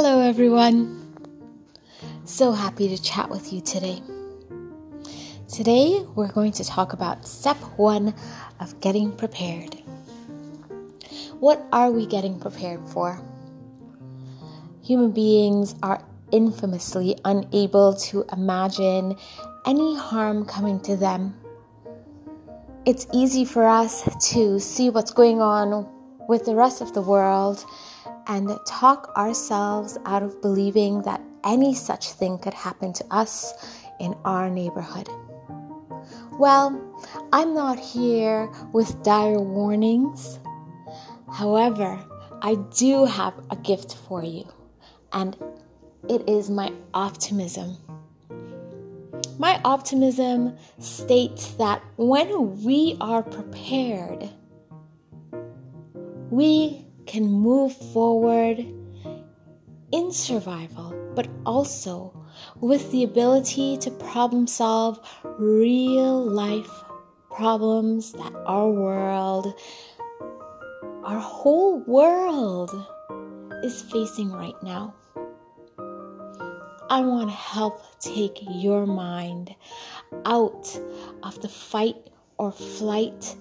Hello, everyone. So happy to chat with you today. Today, we're going to talk about step one of getting prepared. What are we getting prepared for? Human beings are infamously unable to imagine any harm coming to them. It's easy for us to see what's going on with the rest of the world and talk ourselves out of believing that any such thing could happen to us in our neighborhood. Well, I'm not here with dire warnings. However, I do have a gift for you, and it is my optimism. My optimism states that when we are prepared, we can move forward in survival, but also with the ability to problem solve real life problems that our world, our whole world, is facing right now. I want to help take your mind out of the fight or flight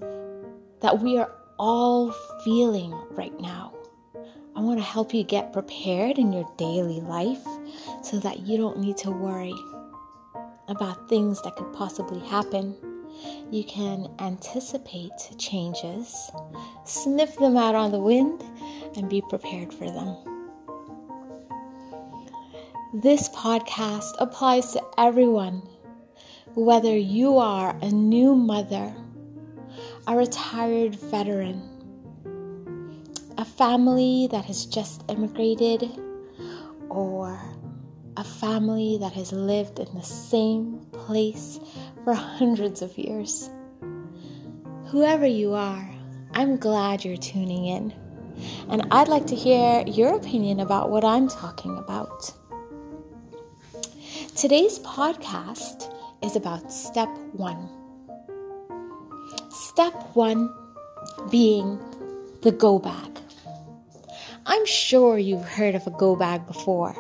that we are all feeling right now. I want to help you get prepared in your daily life so that you don't need to worry about things that could possibly happen. You can anticipate changes, sniff them out on the wind, and be prepared for them. This podcast applies to everyone, whether you are a new mother a retired veteran, a family that has just immigrated, or a family that has lived in the same place for hundreds of years. Whoever you are, I'm glad you're tuning in. And I'd like to hear your opinion about what I'm talking about. Today's podcast is about step one Step one being the go bag. I'm sure you've heard of a go bag before.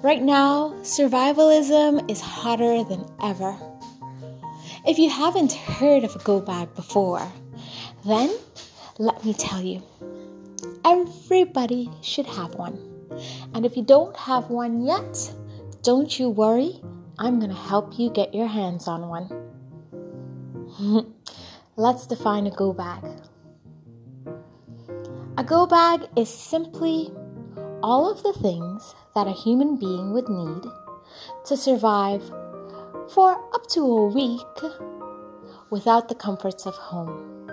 Right now, survivalism is hotter than ever. If you haven't heard of a go bag before, then let me tell you everybody should have one. And if you don't have one yet, don't you worry, I'm to help you get your hands on one. Let's define a go bag. A go bag is simply all of the things that a human being would need to survive for up to a week without the comforts of home.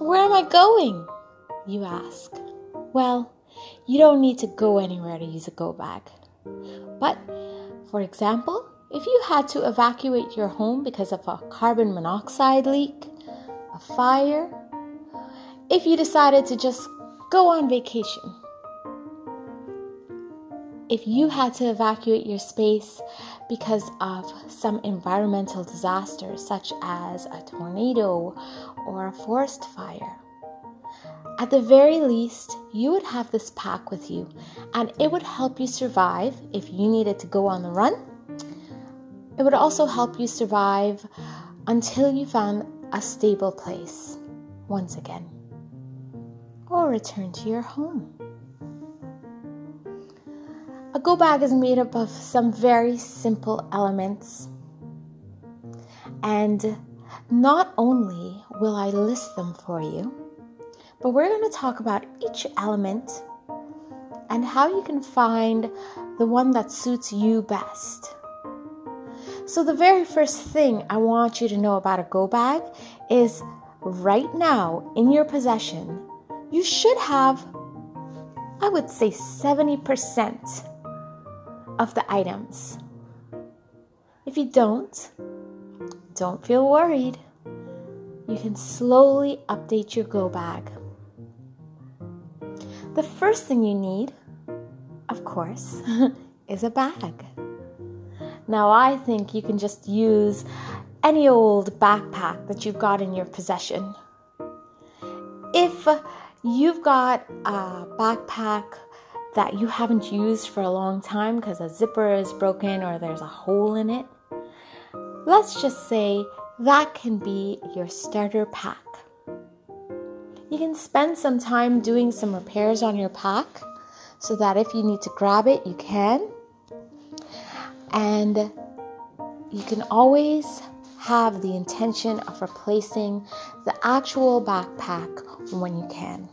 Where am I going? You ask. Well, you don't need to go anywhere to use a go bag. But, for example, if you had to evacuate your home because of a carbon monoxide leak, a fire, if you decided to just go on vacation, if you had to evacuate your space because of some environmental disaster, such as a tornado or a forest fire, at the very least, you would have this pack with you and it would help you survive if you needed to go on the run it would also help you survive until you found a stable place once again or return to your home. A go bag is made up of some very simple elements. And not only will I list them for you, but we're going to talk about each element and how you can find the one that suits you best. So, the very first thing I want you to know about a go bag is right now in your possession, you should have, I would say, 70% of the items. If you don't, don't feel worried. You can slowly update your go bag. The first thing you need, of course, is a bag. Now, I think you can just use any old backpack that you've got in your possession. If you've got a backpack that you haven't used for a long time because a zipper is broken or there's a hole in it, let's just say that can be your starter pack. You can spend some time doing some repairs on your pack so that if you need to grab it, you can. And you can always have the intention of replacing the actual backpack when you can.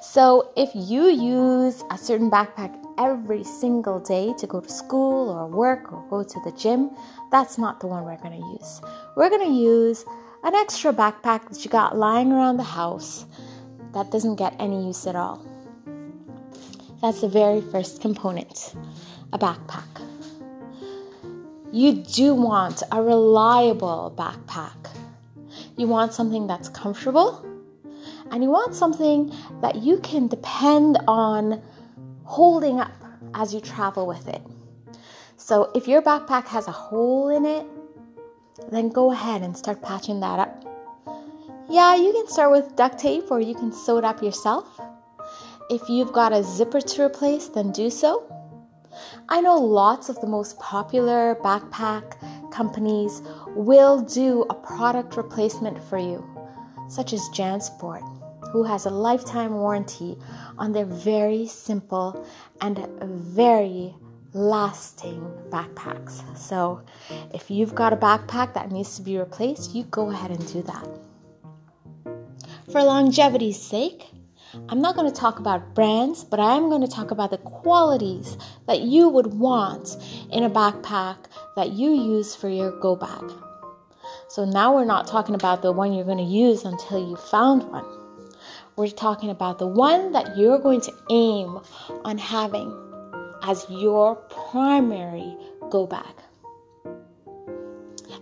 So, if you use a certain backpack every single day to go to school or work or go to the gym, that's not the one we're going to use. We're going to use an extra backpack that you got lying around the house that doesn't get any use at all. That's the very first component a backpack. You do want a reliable backpack. You want something that's comfortable and you want something that you can depend on holding up as you travel with it. So if your backpack has a hole in it, then go ahead and start patching that up. Yeah, you can start with duct tape or you can sew it up yourself. If you've got a zipper to replace, then do so. I know lots of the most popular backpack companies will do a product replacement for you, such as Jansport, who has a lifetime warranty on their very simple and very lasting backpacks. So, if you've got a backpack that needs to be replaced, you go ahead and do that. For longevity's sake, I'm not going to talk about brands, but I am going to talk about the qualities that you would want in a backpack that you use for your go bag. So now we're not talking about the one you're going to use until you found one. We're talking about the one that you're going to aim on having as your primary go bag.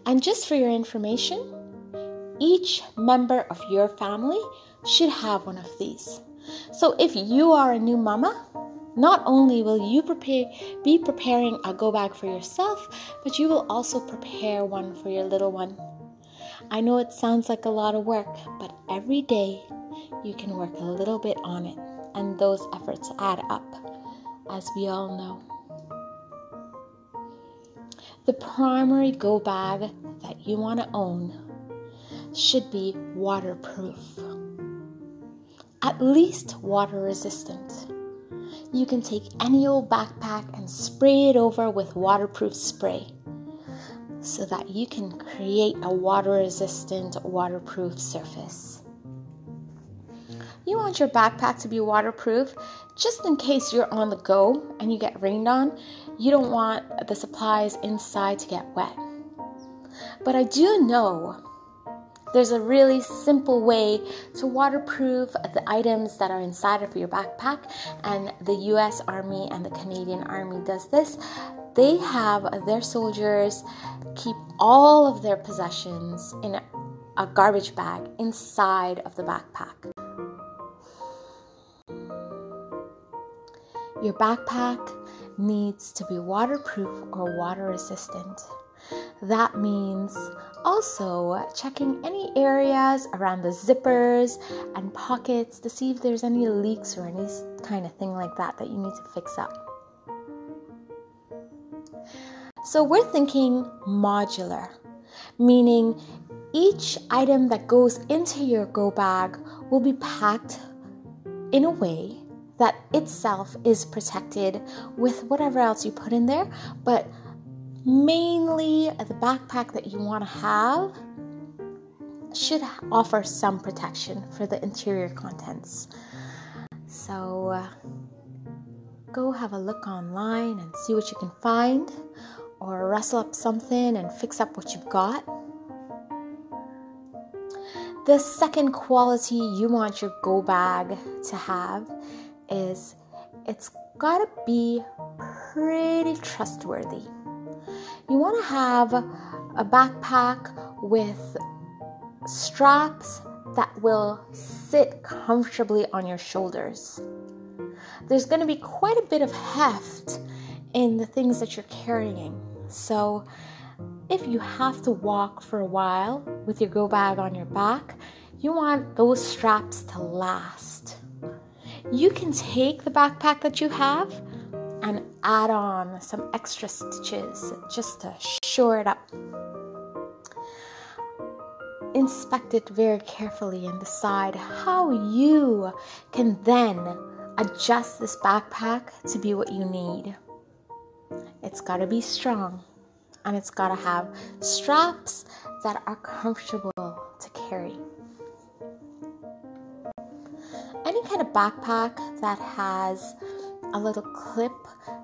And just for your information, each member of your family should have one of these. So if you are a new mama, not only will you prepare, be preparing a go bag for yourself, but you will also prepare one for your little one. I know it sounds like a lot of work, but every day you can work a little bit on it, and those efforts add up, as we all know. The primary go bag that you want to own should be waterproof at least water resistant. You can take any old backpack and spray it over with waterproof spray so that you can create a water resistant, waterproof surface. You want your backpack to be waterproof just in case you're on the go and you get rained on. You don't want the supplies inside to get wet. But I do know there's a really simple way to waterproof the items that are inside of your backpack, and the US Army and the Canadian Army does this. They have their soldiers keep all of their possessions in a garbage bag inside of the backpack. Your backpack needs to be waterproof or water resistant. That means also checking any areas around the zippers and pockets to see if there's any leaks or any kind of thing like that that you need to fix up. So we're thinking modular, meaning each item that goes into your go bag will be packed in a way that itself is protected with whatever else you put in there, but mainly the backpack that you want to have should offer some protection for the interior contents. So uh, go have a look online and see what you can find, or rustle up something and fix up what you've got. The second quality you want your go bag to have is it's gotta be pretty trustworthy. You want to have a backpack with straps that will sit comfortably on your shoulders. There's going to be quite a bit of heft in the things that you're carrying. So, if you have to walk for a while with your go bag on your back, You want those straps to last. You can take the backpack that you have add on some extra stitches just to shore it up. Inspect it very carefully and decide how you can then adjust this backpack to be what you need. It's got to be strong and it's got to have straps that are comfortable to carry. Any kind of backpack that has a little clip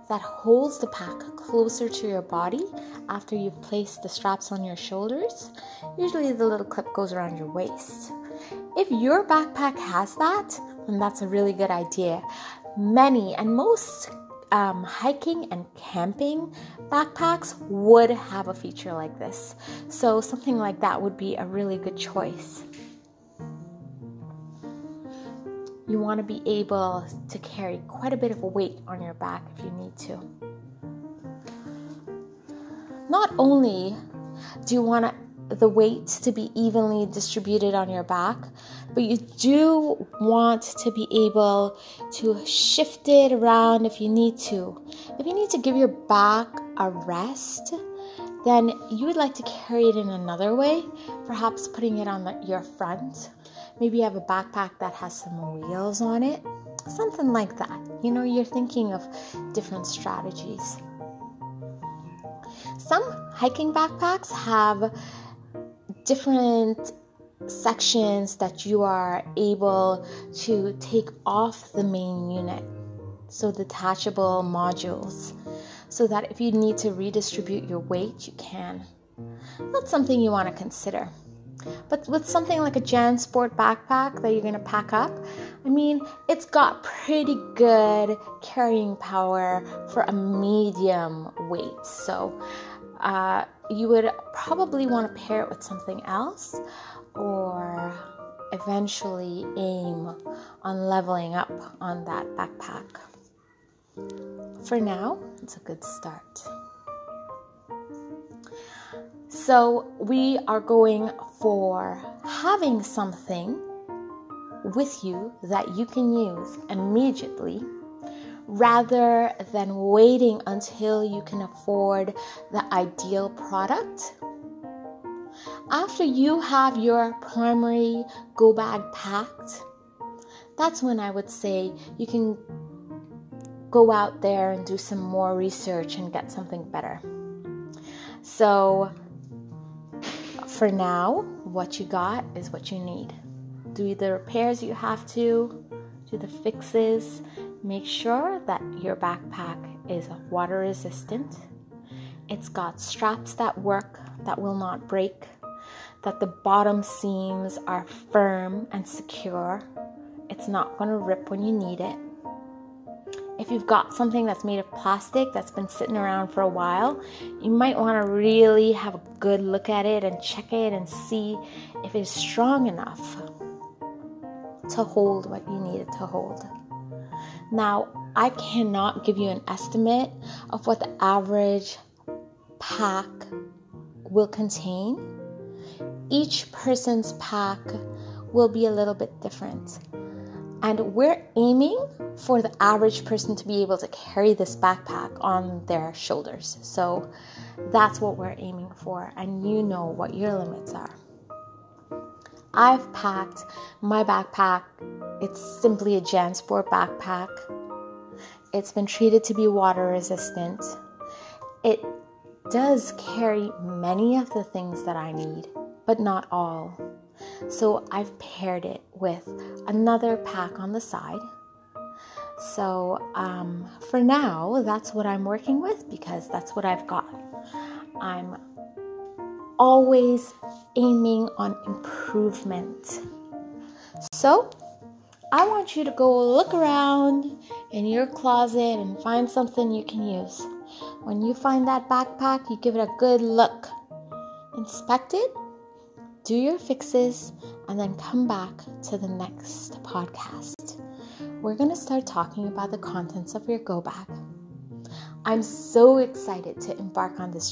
that holds the pack closer to your body after you've placed the straps on your shoulders. Usually, the little clip goes around your waist. If your backpack has that, then that's a really good idea. Many and most um, hiking and camping backpacks would have a feature like this. So, something like that would be a really good choice. You want to be able to carry quite a bit of weight on your back if you need to. Not only do you want the weight to be evenly distributed on your back, but you do want to be able to shift it around if you need to. If you need to give your back a rest, then you would like to carry it in another way, perhaps putting it on the, your front Maybe you have a backpack that has some wheels on it, something like that. You know, you're thinking of different strategies. Some hiking backpacks have different sections that you are able to take off the main unit. So, detachable modules, so that if you need to redistribute your weight, you can. That's something you want to consider. But with something like a JanSport backpack that you're to pack up, I mean, it's got pretty good carrying power for a medium weight. So uh, you would probably want to pair it with something else or eventually aim on leveling up on that backpack. For now, it's a good start. So, we are going for having something with you that you can use immediately rather than waiting until you can afford the ideal product. After you have your primary go bag packed, that's when I would say you can go out there and do some more research and get something better. So, for now, what you got is what you need. Do the repairs you have to, do the fixes. Make sure that your backpack is water resistant. It's got straps that work, that will not break, that the bottom seams are firm and secure. It's not going to rip when you need it if you've got something that's made of plastic that's been sitting around for a while, you might want to really have a good look at it and check it and see if it's strong enough to hold what you need it to hold. Now, I cannot give you an estimate of what the average pack will contain. Each person's pack will be a little bit different. And we're aiming for the average person to be able to carry this backpack on their shoulders. So that's what we're aiming for, and you know what your limits are. I've packed my backpack, it's simply a JanSport backpack. It's been treated to be water resistant. It does carry many of the things that I need, but not all. So I've paired it with another pack on the side. So um, for now, that's what I'm working with because that's what I've got. I'm always aiming on improvement. So I want you to go look around in your closet and find something you can use. When you find that backpack, you give it a good look. Inspect it do your fixes, and then come back to the next podcast. We're going to start talking about the contents of your go bag. I'm so excited to embark on this